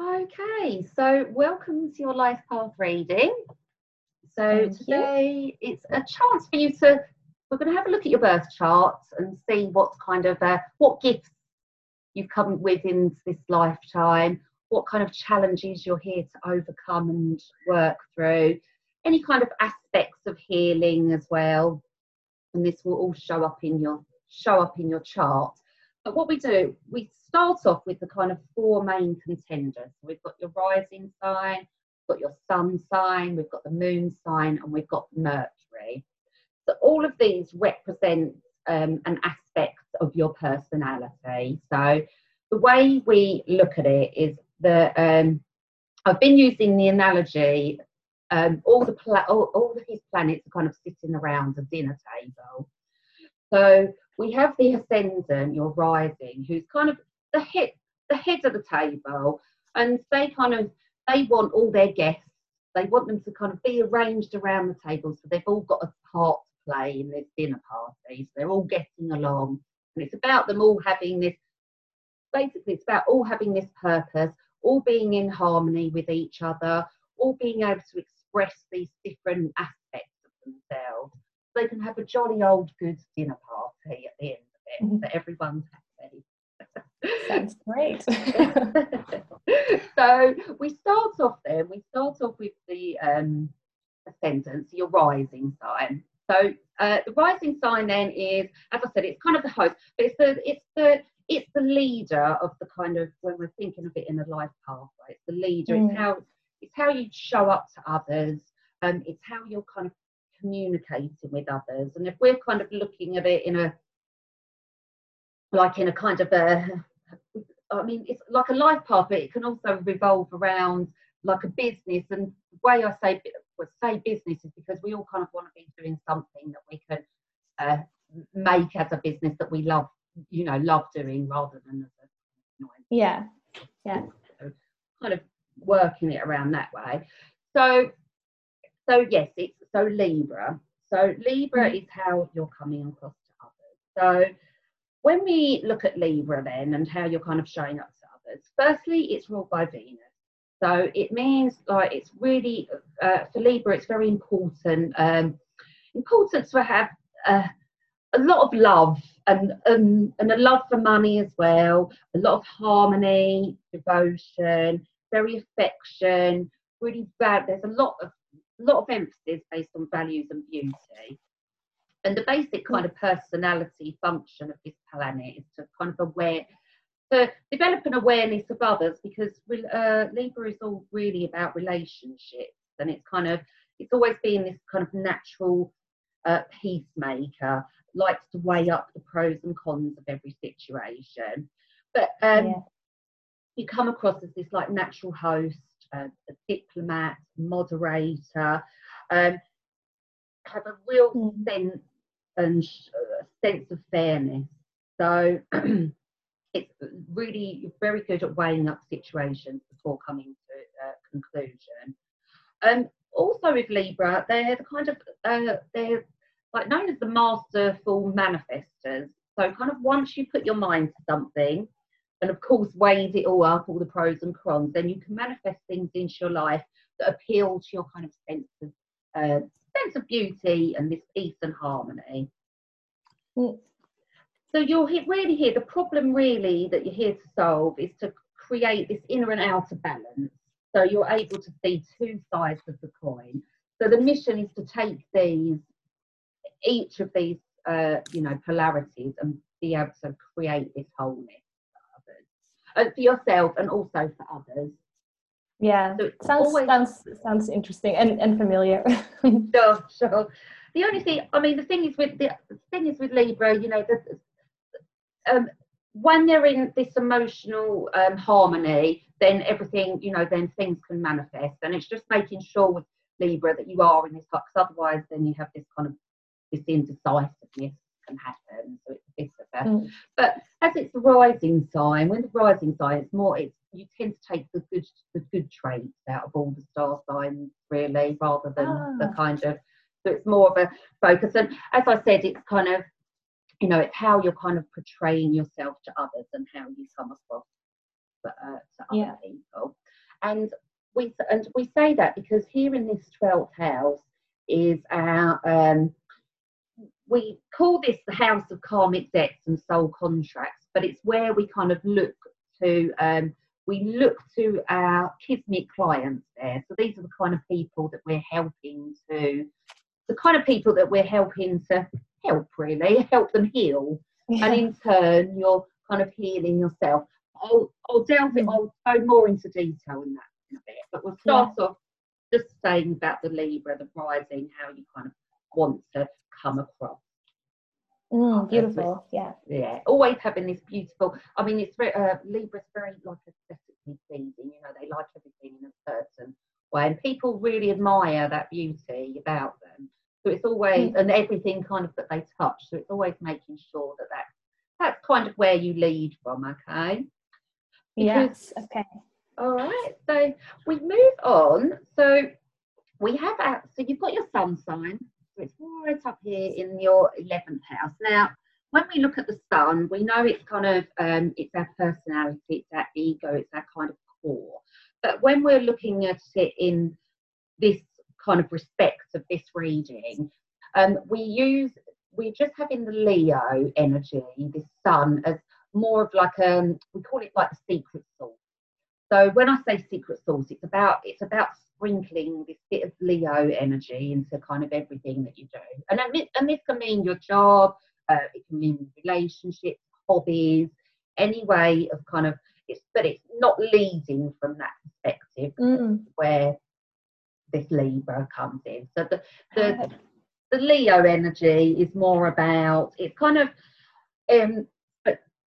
Okay, so welcome to your life path reading. So Thank today it's a chance for you to we're going to have a look at your birth chart and see what kind of uh, what gifts you've come with in this lifetime, what kind of challenges you're here to overcome and work through, any kind of aspects of healing as well. And this will all show up in your show up in your chart. But what we do, we start off with the kind of four main contenders. We've got your rising sign, we've got your sun sign, we've got the moon sign, and we've got Mercury. So all of these represent um, an aspect of your personality. So the way we look at it is that um, I've been using the analogy. Um, all the pla- all, all planets are kind of sitting around a dinner table. So we have the ascendant, your rising, who's kind of the head, the head of the table, and they kind of they want all their guests. They want them to kind of be arranged around the table, so they've all got a part to play in this dinner party. So they're all getting along, and it's about them all having this. Basically, it's about all having this purpose, all being in harmony with each other, all being able to express these different aspects of themselves they can have a jolly old good dinner party at the end of it, Mhm. so everyone's happy. Sounds great. so we start off then. We start off with the um, ascendant, your rising sign. So uh, the rising sign then is, as I said, it's kind of the host, but it's the it's the it's the leader of the kind of when we're thinking of it in a life pathway. It's the leader. Mm. It's how it's how you show up to others. Um, it's how you're kind of communicating with others. And if we're kind of looking at it in a like in a kind of a I mean it's like a life path, but it can also revolve around like a business. And the way I say well, say business is because we all kind of want to be doing something that we can uh, make as a business that we love, you know, love doing rather than as a yeah. Yeah. kind of working it around that way. So, so yes, it's so Libra. So Libra Mhm. is how you're coming across to others. So when we look at Libra then and how you're kind of showing up to others, firstly, it's ruled by Venus. So it means like it's really uh, for Libra, it's very important. Um, important to have uh, a lot of love and um, and a love for money as well. A lot of harmony, devotion, very affection. Really bad. There's a lot of lot of emphasis based on values and beauty. And the basic kind of personality function of this planet is to kind of aware to develop an awareness of others because uh, Libra is all really about relationships and it's kind of it's always been this kind of natural uh, peacemaker likes to weigh up the pros and cons of every situation but um, Yeah. you come across as this like natural host uh, a diplomat moderator um, have a real Mm. sense and sh- uh, sense of fairness so it's really very good at weighing up situations before coming to a conclusion. Um, also with Libra, they're the kind of uh, they're like known as the masterful manifestors. So kind of once you put your mind to something, and of course weighs it all up, all the pros and cons, then you can manifest things into your life that appeal to your kind of sense of uh, sense of beauty and this peace and harmony. Mm. So you're really here. The problem really that you're here to solve is to create this inner and outer balance. So you're able to see two sides of the coin. So the mission is to take these, each of these, uh, you know, polarities, and be able to create this wholeness for others, uh, for yourself, and also for others. Yeah. So Sounds always- sounds sounds interesting and, and familiar. Sure, sure. The only thing, I mean, the thing is with the, the thing is with Libra, you know, the, um, when they're in this emotional um, harmony, then everything, you know, then things can manifest, and it's just making sure with Libra that you are in this, because otherwise, then you have this kind of this indecisiveness can happen. So it's a bit of a, but as it's the rising sign, when the rising sign, it's more, it's you tend to take the good, the good traits out of all the star signs, really, rather than the Ah. kind of. So it's more of a focus, and as I said, it's kind of, you know, it's how you're kind of portraying yourself to others and how you come across uh, to other Yeah. people. and we and we say that because here in this 12th house is our um, we call this the house of karmic debts and soul contracts, but it's where we kind of look to um, we look to our kismet clients there. So these are the kind of people that we're helping to the kind of people that we're helping to help really help them heal, yeah. and in turn you're kind of healing yourself. I'll I'll delve it. I'll go more into detail in that in a bit, but we'll start yeah. off just saying about the Libra, the rising, how you kind of want to come across. Mm, beautiful, yeah. Yeah, always having this beautiful. I mean, it's very uh, Libra's very like aesthetically pleasing. You know, they like everything in a certain way, and people really admire that beauty about them. So it's always mm. and everything kind of that they touch. So it's always making sure that that that's kind of where you lead from. Okay. Because, yes. Okay. All right. So we move on. So we have our, so you've got your sun sign. So it's right up here in your 11th house. Now, when we look at the sun, we know it's kind of, um, it's our personality, it's our ego, it's our kind of core. But when we're looking at it in this kind of respect of this reading, um, we use, we're just having the Leo energy, this sun, as more of like um we call it like the secret sauce. So when I say secret sauce, it's about it's about sprinkling this bit of Leo energy into kind of everything that you do, and and this can mean your job, uh, it can mean relationships, hobbies, any way of kind of it's but it's not leading from that perspective mm. where this Libra comes in. So the the the Leo energy is more about it's kind of um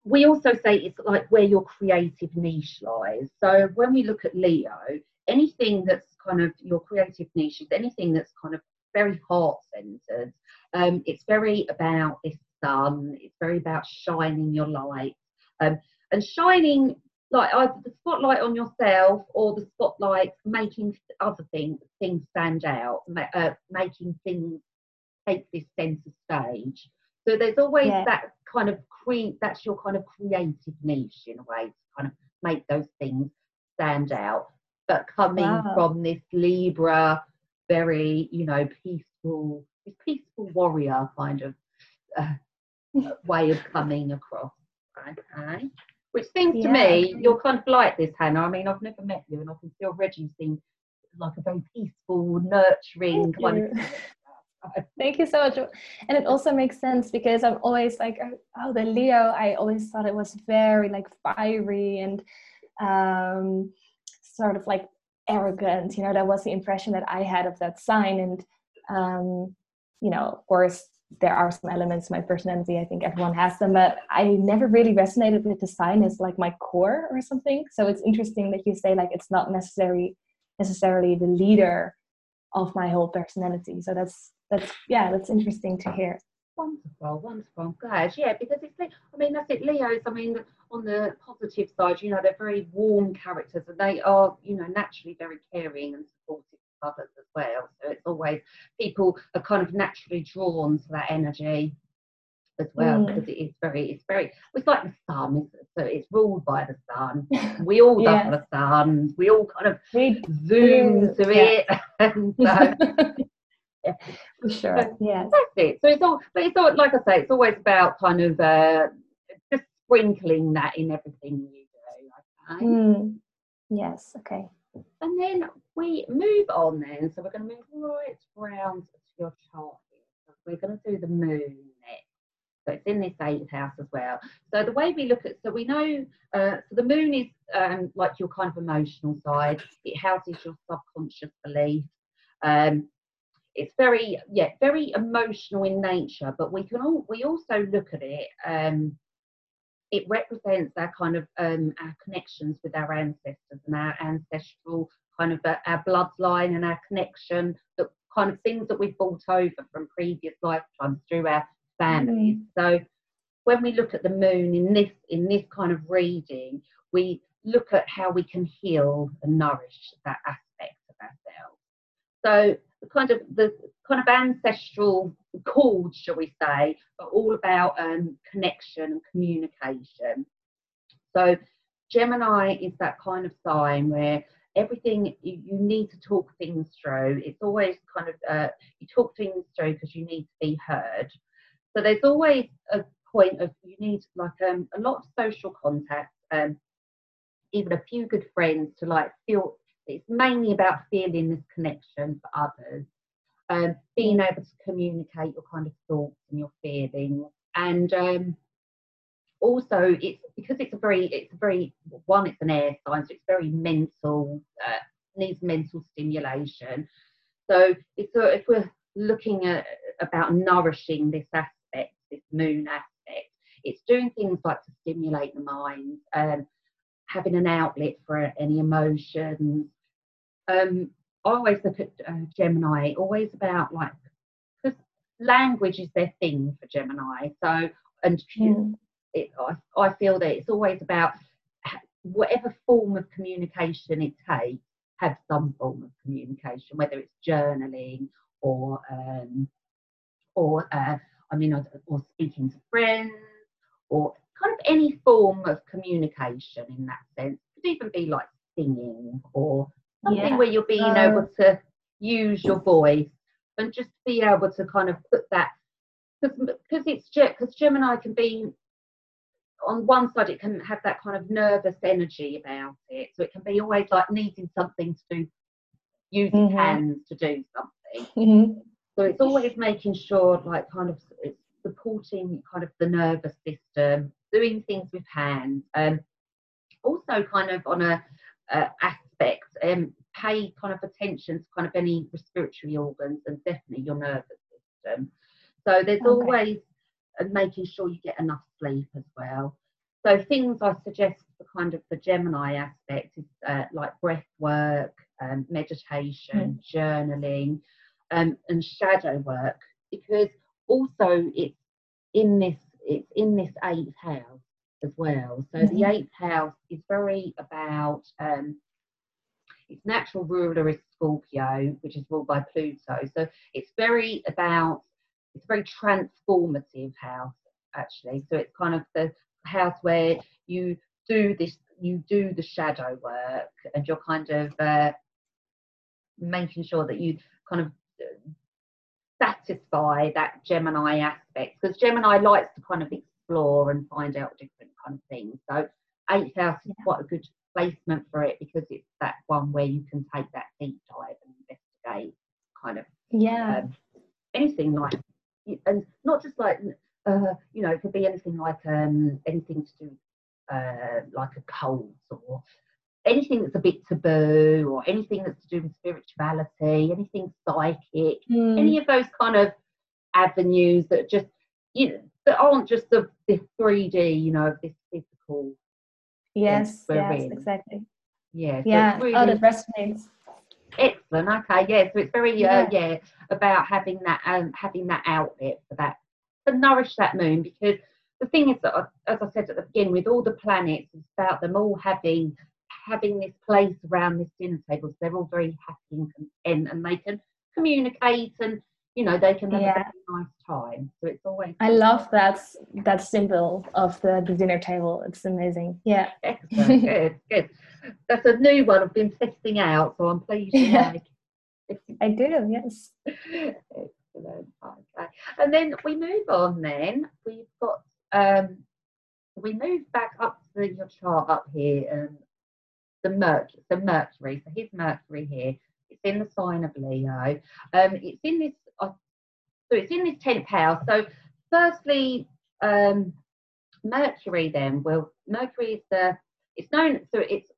we also say it's like where your creative niche lies. So when we look at Leo, anything that's kind of your creative niche is anything that's kind of very heart centered. Um, it's very about this sun. It's very about shining your light um, and shining like either the spotlight on yourself or the spotlight making other things things stand out, uh, making things take this center stage. So there's always yeah. that kind of create, that's your kind of creative niche in a way to kind of make those things stand out. But coming wow. from this Libra, very, you know, peaceful, this peaceful warrior kind of uh, way of coming across. Okay. Which seems yeah. to me, you're kind of like this, Hannah. I mean, I've never met you, and I can see already you seem like a very peaceful, nurturing Thank kind you. of Thank you so much. And it also makes sense because I'm always like, oh, the Leo, I always thought it was very like fiery and um, sort of like arrogant. You know, that was the impression that I had of that sign. And, um, you know, of course, there are some elements my personality. I think everyone has them, but I never really resonated with the sign as like my core or something. So it's interesting that you say like it's not necessarily necessarily the leader of my whole personality. So that's that's yeah, that's interesting to hear. Wonderful, wonderful. I'm glad. Yeah, because it's I mean, that's it. Leos, I mean, on the positive side, you know, they're very warm characters and they are, you know, naturally very caring and supportive of others as well. So it's always people are kind of naturally drawn to that energy as well mm. because it is very, it's very, it's like the sun, so it's ruled by the sun. We all yeah. love the sun. We all kind of we zoom to yeah. it. and so, for sure. yeah, that's it. So it's all, but it's all like I say, it's always about kind of uh, just sprinkling that in everything you do. Okay. Mm. Yes. Okay. And then we move on. Then, so we're going to move right round to your chart. So we're going to do the moon next. So it's in this eighth house as well. So the way we look at, so we know, uh, so the moon is um, like your kind of emotional side. It houses your subconscious beliefs. Um, it's very yeah very emotional in nature but we can all we also look at it um it represents our kind of um our connections with our ancestors and our ancestral kind of uh, our bloodline and our connection the kind of things that we've brought over from previous lifetimes through our families mm. so when we look at the moon in this in this kind of reading we look at how we can heal and nourish that aspect of ourselves so the kind of the kind of ancestral cords, shall we say, are all about um, connection and communication. So Gemini is that kind of sign where everything you, you need to talk things through. It's always kind of uh, you talk things through because you need to be heard. So there's always a point of you need like um, a lot of social contact, um, even a few good friends to like feel. It's mainly about feeling this connection for others, um, being able to communicate your kind of thoughts and your feelings, and um, also it's because it's a very it's a very one it's an air sign so it's very mental uh, needs mental stimulation. So it's if we're looking at about nourishing this aspect this moon aspect it's doing things like to stimulate the mind um, having an outlet for any emotions um, i always look at uh, gemini always about like because language is their thing for gemini so and it, I, I feel that it's always about whatever form of communication it takes, have some form of communication, whether it's journaling or um, or uh, I mean, or, or speaking to friends, or kind of any form of communication in that sense. It could even be like singing or something yeah. where you're being uh, able to use your voice and just be able to kind of put that because it's just because Gemini can be on one side it can have that kind of nervous energy about it so it can be always like needing something to do using mm-hmm. hands to do something mm-hmm. so it's always making sure like kind of it's supporting kind of the nervous system doing things with hands um also kind of on a, a aspect um pay kind of attention to kind of any respiratory organs and definitely your nervous system so there's okay. always making sure you get enough sleep as well. So things I suggest for kind of the Gemini aspect is uh, like breath work, um, meditation, mm. journaling, um, and shadow work because also it's in this it's in this eighth house as well. So mm-hmm. the eighth house is very about um, its natural ruler is Scorpio, which is ruled by Pluto. So it's very about it's a very transformative house actually. So it's kind of the house where you do this, you do the shadow work, and you're kind of uh, making sure that you kind of uh, satisfy that Gemini aspect because Gemini likes to kind of explore and find out different kind of things. So eighth house is quite a good placement for it because it's that one where you can take that deep dive and investigate kind of yeah um, anything like and not just like uh, you know it could be anything like um, anything to do uh, like a cult or anything that's a bit taboo or anything that's to do with spirituality anything psychic mm. any of those kind of avenues that just you know that aren't just the, the 3d you know this physical yes yes in. exactly yeah yeah really, oh that resonates Excellent. Okay. Yeah. So it's very uh, yeah, uh, yeah about having that um, having that outlet for that to nourish that moon because the thing is that uh, as I said at the beginning with all the planets it's about them all having having this place around this dinner table so they're all very happy and content and they can communicate and you know they can have yeah. a nice time so it's always i love that that symbol of the, the dinner table it's amazing yeah excellent good good that's a new one I've been testing out, so I'm pleased yeah. like. I do, yes. Excellent. Okay, and then we move on. Then we've got um, we move back up to your chart up here, and the Mercury, the Mercury. So here's Mercury here. It's in the sign of Leo. Um, it's in this. Uh, so it's in this tenth house. So firstly, um, Mercury. Then, well, Mercury is the. It's known. So it's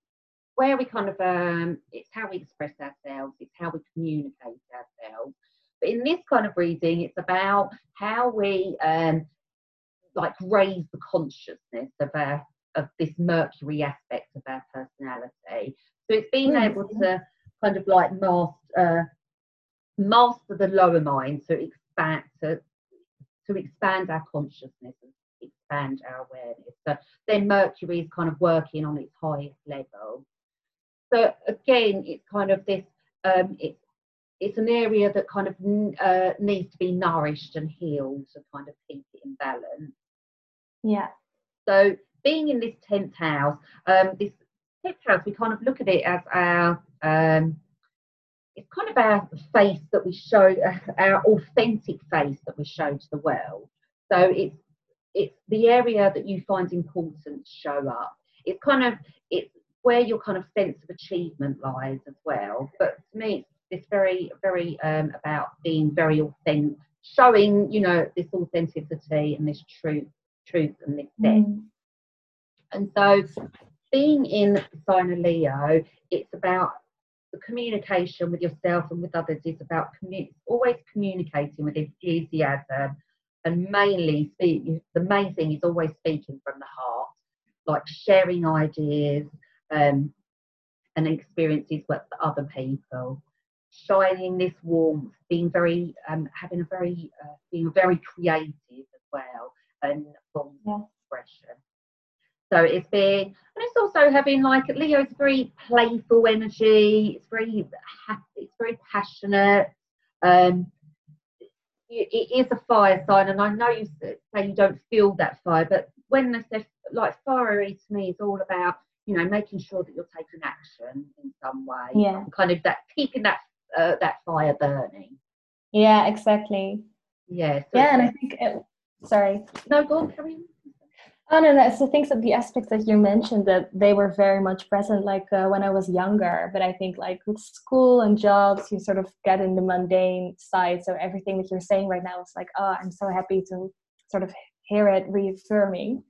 where we kind of um, it's how we express ourselves, it's how we communicate ourselves. But in this kind of reading, it's about how we um, like raise the consciousness of our of this Mercury aspect of our personality. So it's being mm-hmm. able to kind of like master uh, master the lower mind, so expand to to expand our consciousness and expand our awareness. So then Mercury is kind of working on its highest level. So again, it's kind of this. Um, it's it's an area that kind of uh, needs to be nourished and healed to kind of keep it in balance. Yeah. So being in this tenth house, um, this fifth house, we kind of look at it as our um, it's kind of our face that we show, our authentic face that we show to the world. So it's it's the area that you find important to show up. It's kind of it's where your kind of sense of achievement lies as well. But to me, it's, very very um, about being very authentic, showing you know this authenticity and this truth, truth and this depth. Mm. And so, being in sign of Leo, it's about the communication with yourself and with others is about commu- always communicating with enthusiasm and mainly speak, the main thing is always speaking from the heart like sharing ideas um, and experiences with other people shining this warmth being very um, having a very uh, being very creative as well and full yeah. expression so it's being, and it's also having like Leo's very playful energy. It's very happy. It's very passionate. Um, it is a fire sign, and I know you say you don't feel that fire, but when they say like fiery to me is all about you know making sure that you're taking action in some way. Yeah. Kind of that keeping that uh, that fire burning. Yeah, exactly. Yeah. So yeah, and I think it, sorry. No, go on, carry on. Oh no, no. So things that the aspects that you mentioned that they were very much present, like uh, when I was younger. But I think like with school and jobs, you sort of get in the mundane side. So everything that you're saying right now is like, oh, I'm so happy to sort of hear it reaffirming.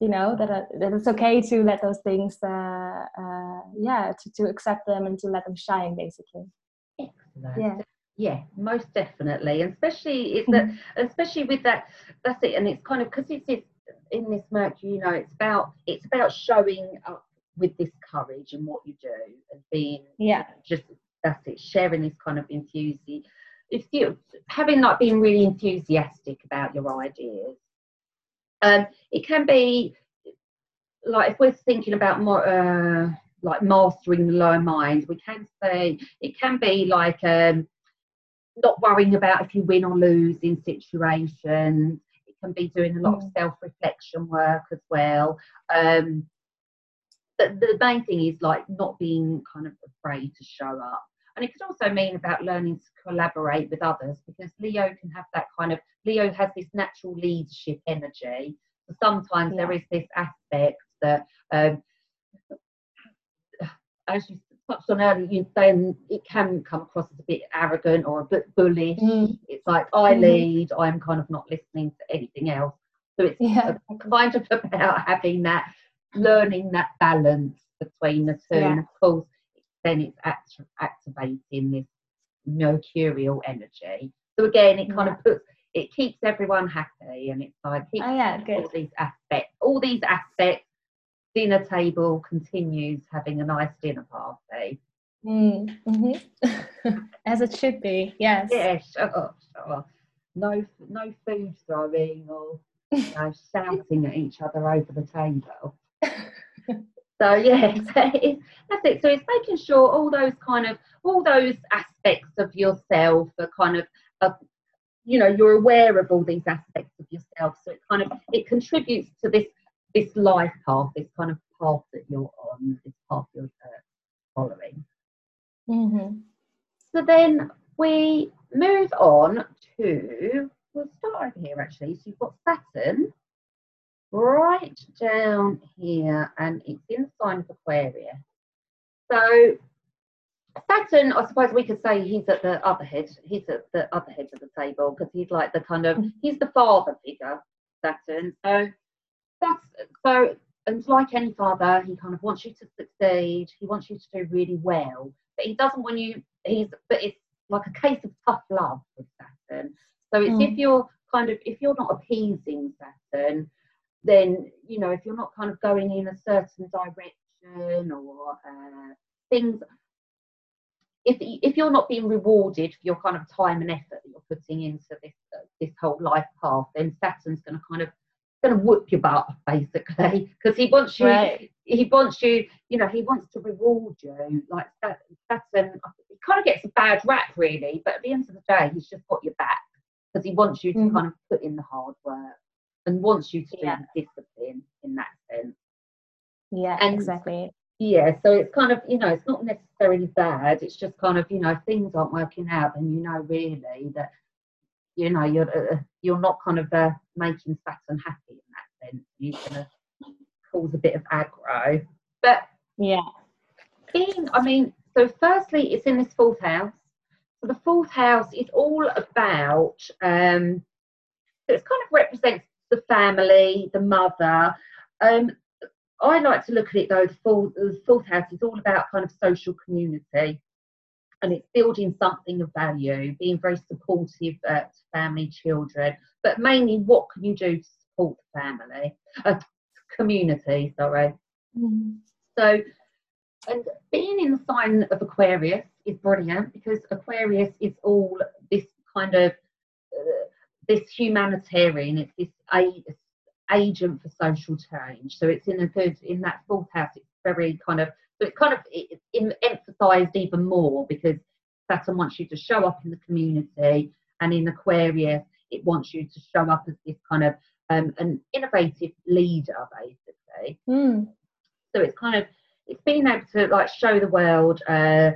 You know that uh, that it's okay to let those things, uh, uh, yeah, to to accept them and to let them shine, basically. Excellent. Yeah yeah most definitely and especially it's that mm-hmm. especially with that that's it and it's kind of because it's, it's in this Mercury, you know, it's about it's about showing up with this courage and what you do and being yeah. just that's it sharing this kind of enthusiasm if you having like being really enthusiastic about your ideas. Um it can be like if we're thinking about more uh like mastering the lower mind we can say it can be like um not worrying about if you win or lose in situations can be doing a lot mm. of self reflection work as well. Um, but the main thing is like not being kind of afraid to show up. And it could also mean about learning to collaborate with others because Leo can have that kind of, Leo has this natural leadership energy. So sometimes yeah. there is this aspect that, um, as you touched on earlier, you, then it can come across as a bit arrogant or a bit bullish. Mm. It's like I mm. lead, I'm kind of not listening to anything else. So it's yeah. kind of about having that, learning that balance between the two. Yeah. And of course, then it's act- activating this mercurial energy. So again, it kind yeah. of puts it keeps everyone happy, and it's like keeps oh, yeah, all these aspects, all these aspects dinner table continues having a nice dinner party. Mm, mm-hmm. As it should be, yes. Yeah, sure, sure. No, no food throwing or you know, shouting at each other over the table. so yeah, that's it. So it's making sure all those kind of all those aspects of yourself are kind of, uh, you know, you're aware of all these aspects of yourself. So it kind of it contributes to this this life path, this kind of path that you're on, this path you're uh, following. Mm-hmm. So then we move on to, we'll start over here actually. So you've got Saturn right down here and it's in the sign of Aquarius. So Saturn, I suppose we could say he's at the other head. He's at the other head of the table because he's like the kind of mm. he's the father figure, Saturn. So that's so and like any father he kind of wants you to succeed he wants you to do really well but he doesn't want you he's but it's like a case of tough love with saturn so it's mm. if you're kind of if you're not appeasing saturn then you know if you're not kind of going in a certain direction or uh, things if if you're not being rewarded for your kind of time and effort that you're putting into this uh, this whole life path then saturn's going to kind of going to whoop your butt basically because he wants you right. he wants you you know he wants to reward you like that that's an he kind of gets a bad rap really but at the end of the day he's just got your back because he wants you to mm-hmm. kind of put in the hard work and wants you to yeah. be disciplined in that sense yeah and, exactly yeah, so it's kind of you know it's not necessarily bad. It's just kind of you know things aren't working out, and you know really that you know you're uh, you're not kind of uh, making Saturn happy in that sense. You're going to cause a bit of aggro, but yeah, being I mean, so firstly, it's in this fourth house. So the fourth house is all about. Um, so it kind of represents the family, the mother. Um, I like to look at it though, the fourth, the fourth house is all about kind of social community and it's building something of value, being very supportive uh, to family, children, but mainly what can you do to support the family, uh, community, sorry. Mm. So, and being in the sign of Aquarius is brilliant because Aquarius is all this kind of uh, this humanitarian, it's this agent for social change. So it's in a good in that fourth house. It's very kind of so it's kind of it's emphasised even more because Saturn wants you to show up in the community, and in Aquarius it wants you to show up as this kind of um, an innovative leader, basically. Mm. So it's kind of it's being able to like show the world. Uh,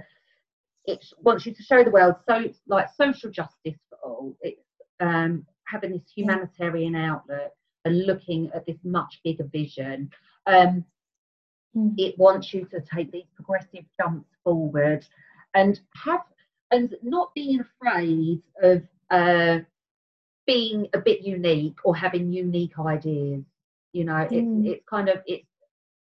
it wants you to show the world so like social justice for all. It's um, having this humanitarian outlook and looking at this much bigger vision. Um, mm. It wants you to take these progressive jumps forward and have and not being afraid of uh, being a bit unique or having unique ideas. You know, mm. it's it's kind of it's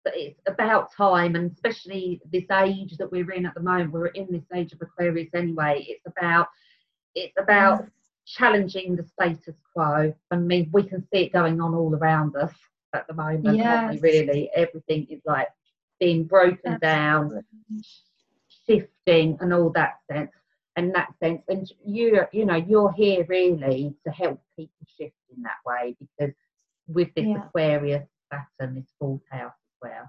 it's about time, and especially this age that we're in at the moment. We're in this age of Aquarius anyway. It's about it's about mm challenging the status quo. I mean, we can see it going on all around us at the moment, yes. really? Everything is like being broken Absolutely. down, shifting, and all that sense. And that sense, and you, you know, you're here really to help people shift in that way because with this yeah. Aquarius Saturn, this fourth house as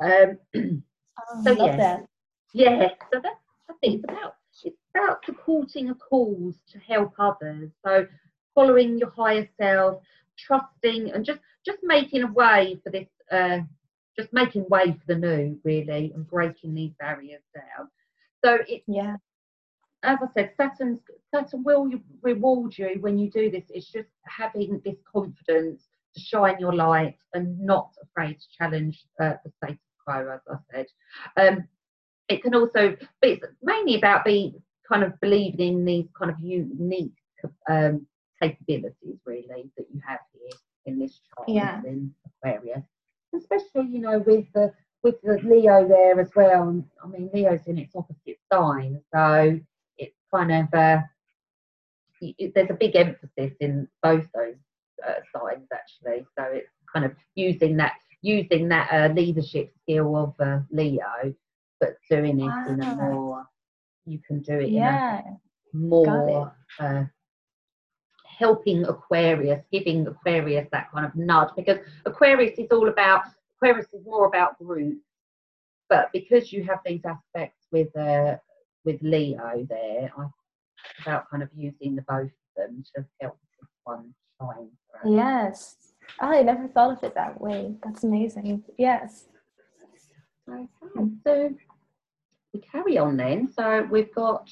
well. Um, oh, so yeah, that. yeah. So that's I think it's about it's about supporting a cause to help others. So following your higher self, trusting, and just just making a way for this, uh, just making way for the new, really, and breaking these barriers down. So it, yeah, as I said, Saturn Saturn will reward you when you do this. It's just having this confidence to shine your light and not afraid to challenge uh, the status quo, as I said. Um, it can also, but it's mainly about being kind of believing in these kind of unique um, capabilities, really, that you have here in this chart yeah. in Aquarius, especially you know with the with the Leo there as well. I mean, Leo's in its opposite sign, so it's kind of uh, it, there's a big emphasis in both those uh, signs actually. So it's kind of using that using that uh, leadership skill of uh, Leo but doing it wow. in a more you can do it yeah. in a more uh, helping Aquarius, giving Aquarius that kind of nudge because Aquarius is all about Aquarius is more about group, but because you have these aspects with uh, with Leo there, I about kind of using the both of them to help this one shine. Yes, I never thought of it that way. That's amazing. Yes. Okay, so we carry on then. So we've got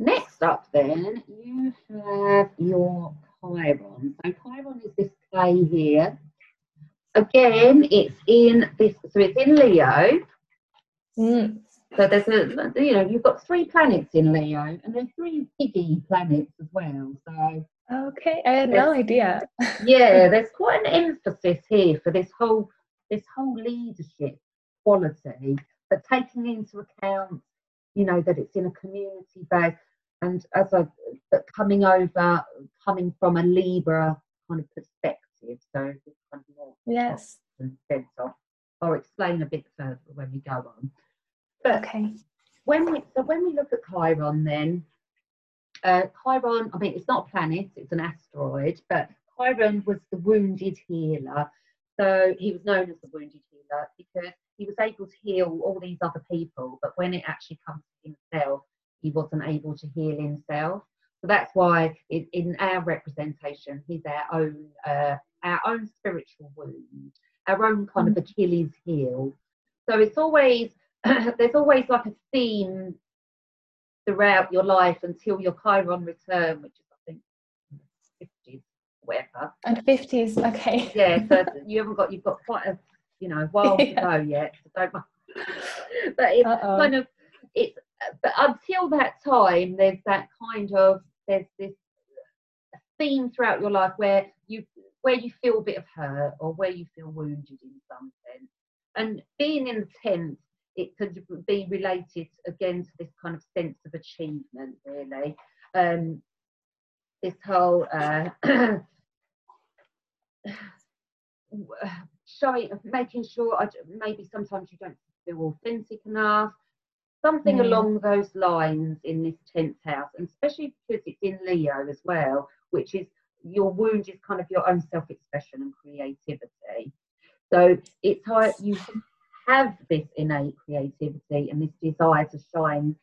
next up then you have your Chiron. So Chiron is this clay here. Again, it's in this, so it's in Leo. Mm. So there's a, you know, you've got three planets in Leo, and there's three piggy planets as well. So okay, I had no idea. yeah, there's quite an emphasis here for this whole this whole leadership quality, but taking into account, you know, that it's in a community base and as a but coming over, coming from a Libra kind of perspective, so kind of more yes sense of. I'll explain a bit further when we go on. But okay. when we so when we look at Chiron, then uh, Chiron, I mean, it's not a planet; it's an asteroid. But Chiron was the wounded healer, so he was known as the wounded healer because he was able to heal all these other people, but when it actually comes to himself, he wasn't able to heal himself. So that's why it, in our representation, he's our own uh, our own spiritual wound, our own kind of mm. Achilles heel. so it's always there's always like a theme throughout your life until your Chiron return, which is I think fifties, whatever. And fifties, okay. Yeah, so you haven't got you've got quite a you know while yeah. to go yet. So don't. But it's Uh-oh. kind of it's but until that time, there's that kind of there's this theme throughout your life where you where you feel a bit of hurt or where you feel wounded in some sense. And being in the tenth, it could be related again to this kind of sense of achievement, really. Um, this whole uh, showing, making sure, maybe sometimes you don't feel authentic enough, something mm. along those lines in this 10th house, and especially because it's in Leo as well, which is your wound is kind of your own self expression and creativity. So it's how you have this innate creativity and this desire to shine,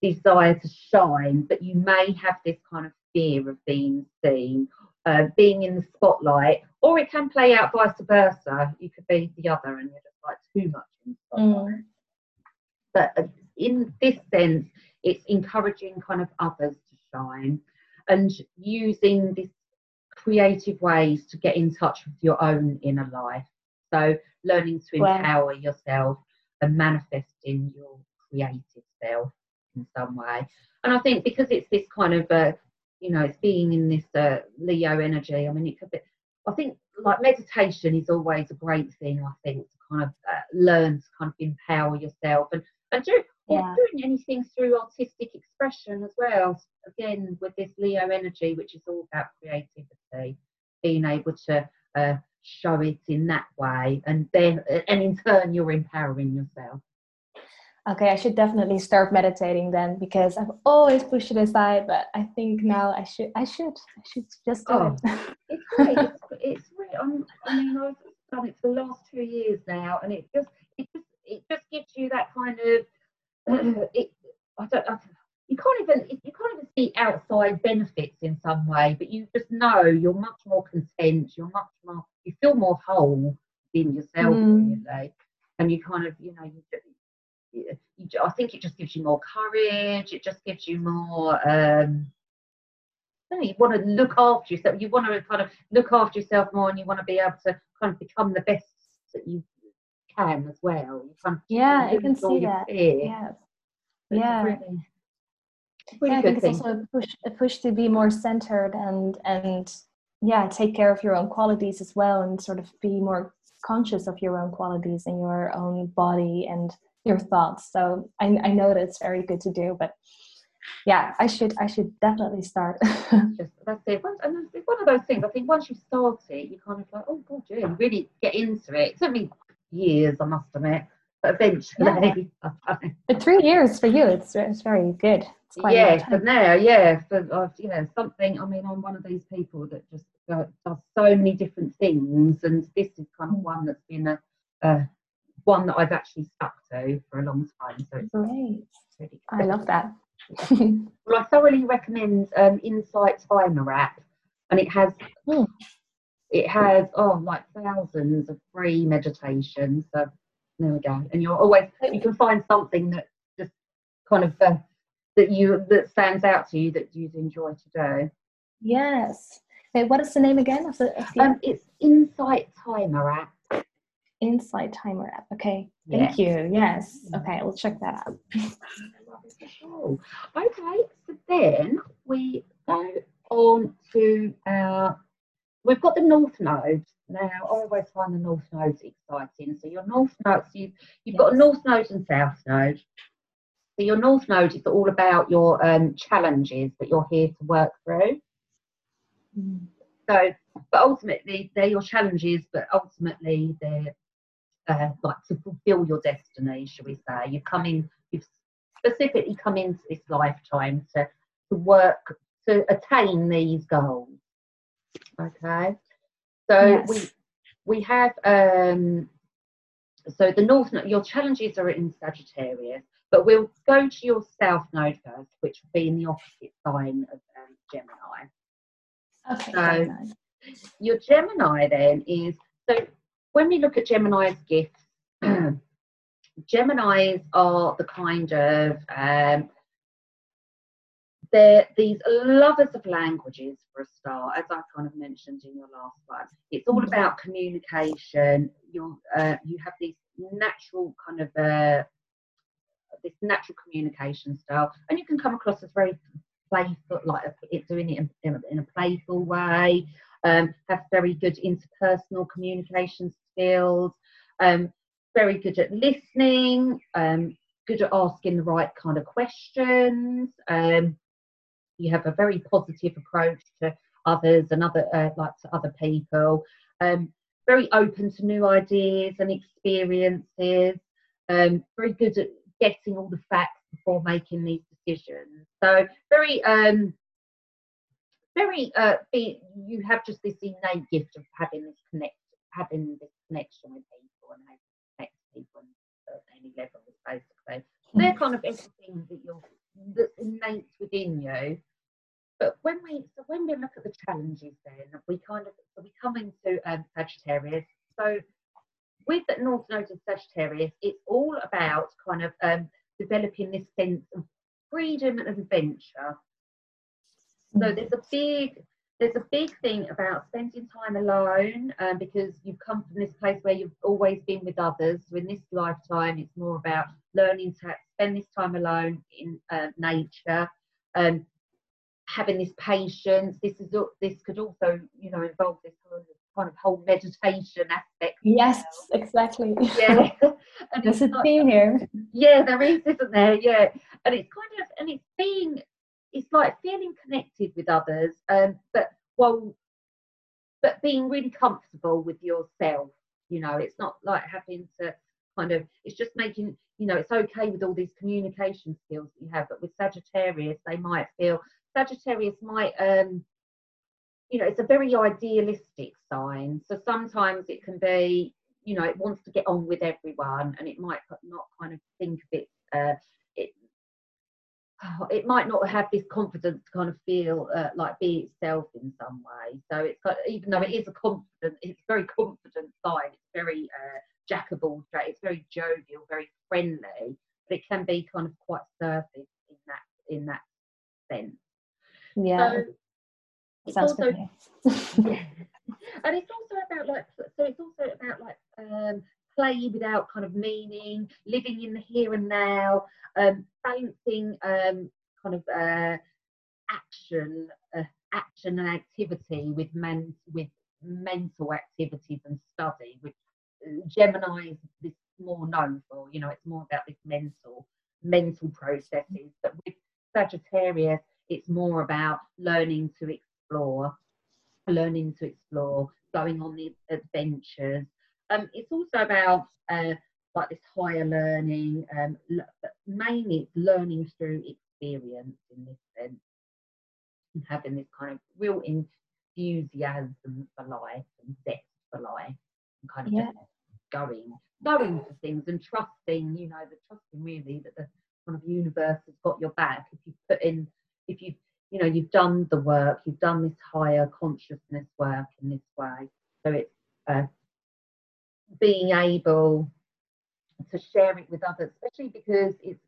desire to shine, but you may have this kind of fear of being seen, uh, being in the spotlight, or it can play out vice versa. You could be the other and you're just like too much in the spotlight. Mm. But uh, in this sense, it's encouraging kind of others to shine and using this creative ways to get in touch with your own inner life. So learning to empower yourself and manifesting your creative self in some way. And I think because it's this kind of uh, you know, it's being in this uh, Leo energy. I mean, it could be. I think like meditation is always a great thing. I think to kind of uh, learn to kind of empower yourself and and do yeah. doing anything through artistic expression as well. Again, with this Leo energy, which is all about creativity, being able to uh, show it in that way, and then, and in turn, you're empowering yourself. Okay, I should definitely start meditating then because I've always pushed it aside, but I think now I should. I should. I should just do oh, it. it's great. It's, it's really. I'm, I mean, I've done it for the last two years now, and it just, it just, it just gives you that kind of it, I don't, I, you can't even you can't even see outside benefits in some way, but you just know you're much more content. You're much more you feel more whole in yourself, mm. really, and you kind of you know you, you, I think it just gives you more courage. It just gives you more. Um, you want to look after yourself. You want to kind of look after yourself more, and you want to be able to kind of become the best that you can as well. Yeah, I can see that. Yeah, yeah. Really, really yeah, I think thing. it's also a push, a push to be more centered and and yeah, take care of your own qualities as well, and sort of be more conscious of your own qualities and your own body and your thoughts. So I, I know that it's very good to do, but yeah, I should I should definitely start. That's it. Once, and it's one of those things. I think once you start it, you kind of like, oh god, yeah, you really get into it. It took me years, I must admit. But eventually, yeah. but three years for you, it's it's very good. It's yeah, for now, yeah, for uh, you know something. I mean, I'm one of these people that just uh, does so many different things, and this is kind of mm. one that's been a, one that I've actually stuck to for a long time. So it's great. Really I love that. well, I thoroughly recommend um, Insight Timer app, and it has mm it has oh like thousands of free meditations. So there we go. And you're always you can find something that just kind of uh, that you that stands out to you that you'd enjoy to do. Yes. Okay, what is the name again of the? Of the um, it's Insight Timer app. Insight Timer app. Okay. Thank yes. you. Yes. Okay, we'll check that out. okay. So then we go on to our we've got the North Node. Now, I always find the North Nodes exciting. So your North Node, so you've, you've yes. got a North Node and South Node. So your North Node is all about your um, challenges that you're here to work through. Mm. So, but ultimately, they're your challenges, but ultimately they're uh, like to fulfill your destiny, shall we say. You've come in, you've specifically come into this lifetime to, to work to attain these goals. Okay, so yes. we we have um, so the north node. Your challenges are in Sagittarius, but we'll go to your south node first, which will be in the opposite sign of um, Gemini. Okay. So your Gemini then is so when we look at Gemini's gifts, Geminis are the kind of um, they're these lovers of languages for a start, as I kind of mentioned in your last one. It's all about communication. You uh, you have these natural kind of uh, this natural communication style, and you can come across as very playful, like it doing it in, in, a playful way. Um, have very good interpersonal communication skills. Um, very good at listening. Um, good at asking the right kind of questions. Um, you have a very positive approach to others and other uh, like to other people. Um, very open to new ideas and experiences. Um, very good at getting all the facts before making these decisions. So very, um, very. Uh, be, you have just this innate gift of having this connect, having this connection with people and how to connect people at any level, basically. They're kind of everything that you're that's innate within you. But when we so when we look at the challenges, then we kind of so we come into um, Sagittarius. So with the North Node of Sagittarius, it's all about kind of um, developing this sense of freedom and adventure. So mm. there's a big there's a big thing about spending time alone um, because you've come from this place where you've always been with others. So in this lifetime, it's more about learning to spend this time alone in uh, nature, um, having this patience. This is this could also, you know, involve this kind of, whole meditation aspect. Yes, exactly. Yeah, and there's a theme here. Yeah, there is, isn't there? Yeah, and it's kind of and it's being, it's like feeling connected with others, um, but well, but being really comfortable with yourself. You know, it's not like having to kind of. It's just making you know, it's okay with all these communication skills that you have, but with Sagittarius, they might feel Sagittarius might, um, you know, it's a very idealistic sign. So sometimes it can be, you know, it wants to get on with everyone, and it might not kind of think of it. Uh, it it might not have this confidence to kind of feel uh, like be itself in some way. So it's got, even though it is a confident, it's a very confident sign. It's very uh, jack of all trades. It's very jovial, very friendly, but it can be kind of quite surface in that in that sense. Yeah. So it's Sounds also, yeah. and it's also about like so it's also about like um, play without kind of meaning, living in the here and now, um, balancing um, kind of uh, action, uh, action and activity with men with mental activities and study, which Gemini is this more known for. You know, it's more about this mental mental processes. But with Sagittarius, it's more about learning to explore, learning to explore, going on the adventures. Um, it's also about uh, like this higher learning, um, mainly it's learning through experience in this sense, and having this kind of real enthusiasm for life and zest for life, and kind of yeah. Going, going for things and trusting, you know, the trusting really that the kind of universe has got your back. If you've put in if you've you know you've done the work you've done this higher consciousness work in this way. So it's uh, being able to share it with others especially because it's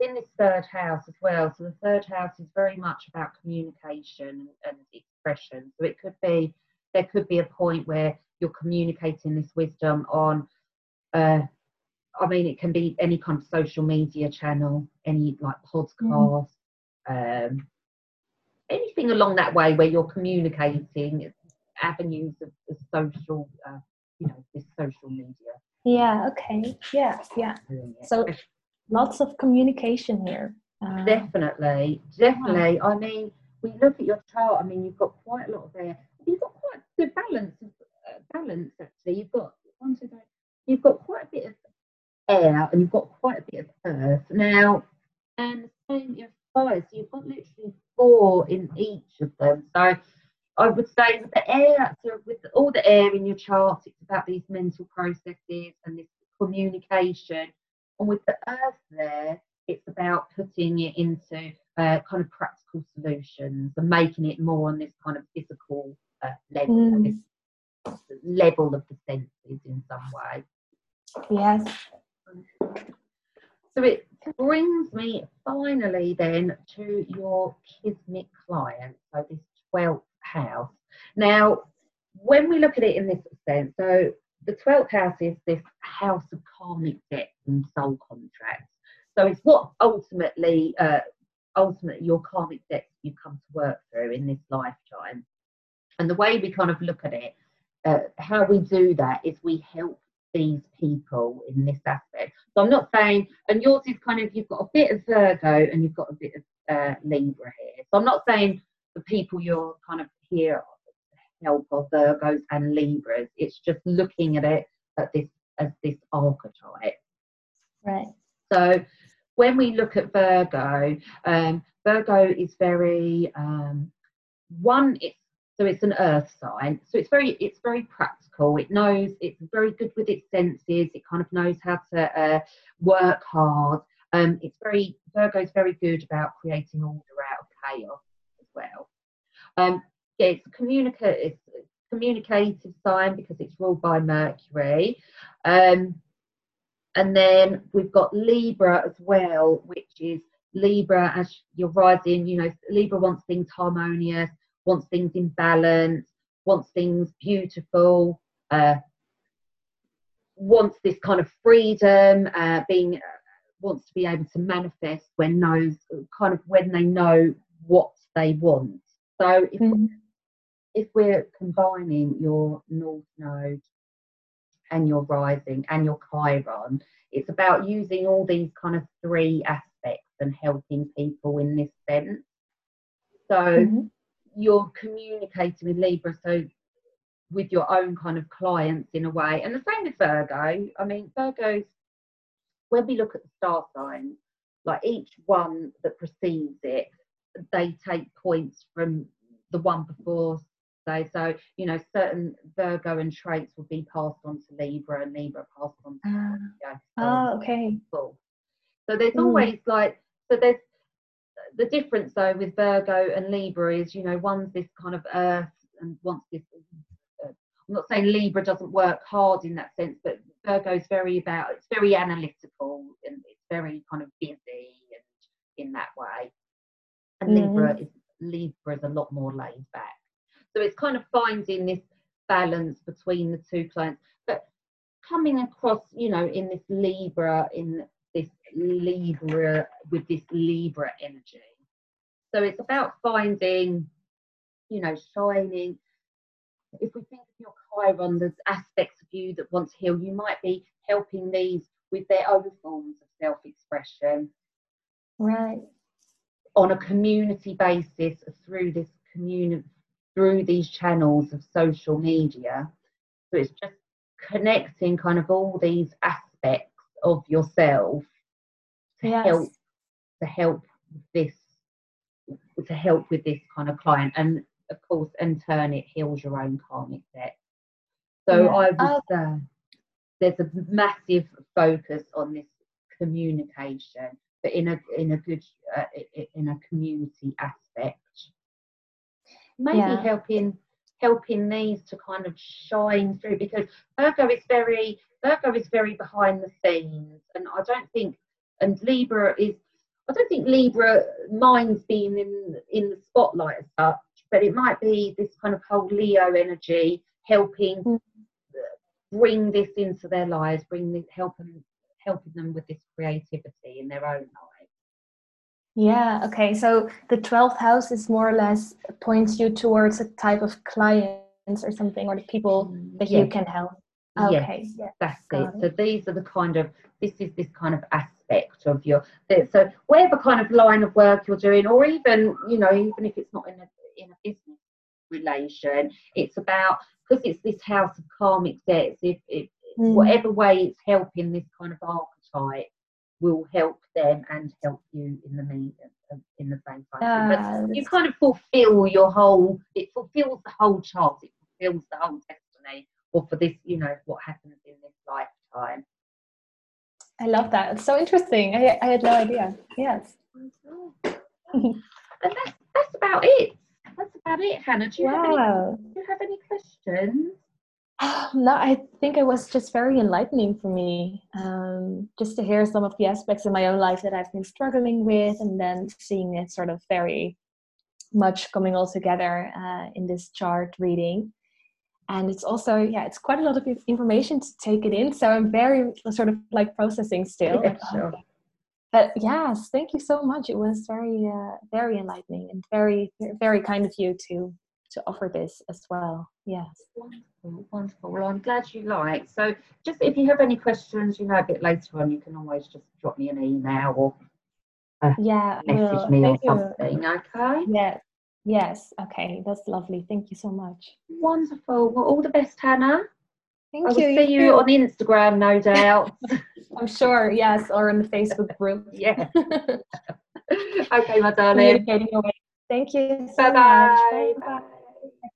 in this third house as well. So the third house is very much about communication and expression. So it could be there could be a point where you're communicating this wisdom on uh, I mean, it can be any kind of social media channel, any like podcast, mm um, anything along that way where you're communicating avenues of, of social, uh, you know, this social media. Yeah. Okay. Yeah. Yeah. So lots of communication here. Uh, definitely, definitely. Yeah. I mean, we look at your chart. I mean, you've got quite a lot of there. You've got good balance. Uh, balance actually. You've got one, two, three. You've got quite a bit of air, and you've got quite a bit of earth now. And same, you so you've got literally four in each of them. So I would say with the air, so with all the air in your chart, it's about these mental processes and this communication. And with the earth there, it's about putting it into uh, kind of practical solutions and making it more on this kind of physical uh, level, mm. this level of the senses in some way. Yes. So it brings me finally then to your Kismet client, so this 12th house. Now, when we look at it in this sense, so the 12th house is this house of karmic debts and soul contracts. So it's what ultimately, uh, ultimately your karmic debts you come to work through in this lifetime. And the way we kind of look at it, uh, how we do that is we help these people in this aspect. So I'm not saying, and yours is kind of, you've got a bit of Virgo and you've got a bit of uh, Libra here. So I'm not saying the people you're kind of here help are Virgos and Libras. It's just looking at it at this as this archetype. Right. So when we look at Virgo, um, Virgo is very um, one. It's so it's an earth sign. So it's very it's very practical. It knows it's very good with its senses. It kind of knows how to uh, work hard. Um, it's very Virgo is very good about creating order out of chaos as well. Um, yeah, it's communicate it's communicative sign because it's ruled by Mercury. Um, and then we've got Libra as well, which is Libra as you're rising, you know, Libra wants things harmonious, wants things in balance, wants things beautiful, uh, wants this kind of freedom, uh, being uh, wants to be able to manifest when knows kind of when they know what they want. So if mm-hmm. if we're combining your North Node and your rising and your Chiron, it's about using all these kind of three aspects and helping people in this sense. So mm-hmm you're communicating with Libra, so with your own kind of clients in a way. And the same with Virgo. I mean, Virgos, when we look at the star signs, like each one that precedes it, they take points from the one before. Say, so you know, certain Virgo and traits will be passed on to Libra, and Libra passed on to uh, Oh, okay. So there's mm. always like so there's the difference though with Virgo and Libra is, you know, one's this kind of earth and wants this. Uh, I'm not saying Libra doesn't work hard in that sense, but Virgo's very about it's very analytical and it's very kind of busy and in that way. And mm. Libra is Libra is a lot more laid back. So it's kind of finding this balance between the two clients, but coming across, you know, in this Libra in Libra with this Libra energy. So it's about finding, you know, shining. If we think of your Chiron, there's aspects of you that want to heal. You might be helping these with their own forms of self-expression. Right. On a community basis through this community through these channels of social media. So it's just connecting kind of all these aspects of yourself to yes. help to help this to help with this kind of client and of course in turn it heals your own karmic debt so yeah. i would uh, there's a massive focus on this communication but in a in a good uh, in a community aspect maybe yeah. helping helping these to kind of shine through because Virgo is very Virgo is very behind the scenes and I don't think and Libra is I don't think Libra minds being in in the spotlight as such, but it might be this kind of whole Leo energy helping mm. bring this into their lives, bring this helping helping them with this creativity in their own lives. Yeah, okay. So the 12th house is more or less points you towards a type of clients or something, or the people that yes. you can help. Okay, yes, that's it. it. So these are the kind of, this is this kind of aspect of your, so whatever kind of line of work you're doing, or even, you know, even if it's not in a, in a business relation, it's about, because it's this house of karmic debts, if, if mm. whatever way it's helping this kind of archetype, will help them and help you in the mean in the same time. but you kind of fulfill your whole. It fulfills the whole chart. It fulfills the whole destiny, or for this, you know, what happens in this lifetime. I love that. It's so interesting. I, I had no idea. Yes. and that's that's about it. That's about it, Hannah. Do you, wow. have, any, do you have any questions? no, I think it was just very enlightening for me um, just to hear some of the aspects in my own life that I've been struggling with, and then seeing it sort of very much coming all together uh, in this chart reading. And it's also, yeah, it's quite a lot of information to take it in. So I'm very sort of like processing still. Yeah, sure. But yes, thank you so much. It was very, uh, very enlightening and very, very kind of you to to offer this as well. Yes. Wonderful, wonderful. Well, I'm glad you like. So, just if you have any questions, you know, a bit later on, you can always just drop me an email or uh, yeah, message me or something. Okay. Yes. Yes. Okay. That's lovely. Thank you so much. Wonderful. Well, all the best, Hannah. Thank you. I will you. see you, on Instagram, no doubt. I'm sure. Yes, or in the Facebook group. yeah. okay, my darling. Communicating away. Thank you. So Bye-bye. Bye bye.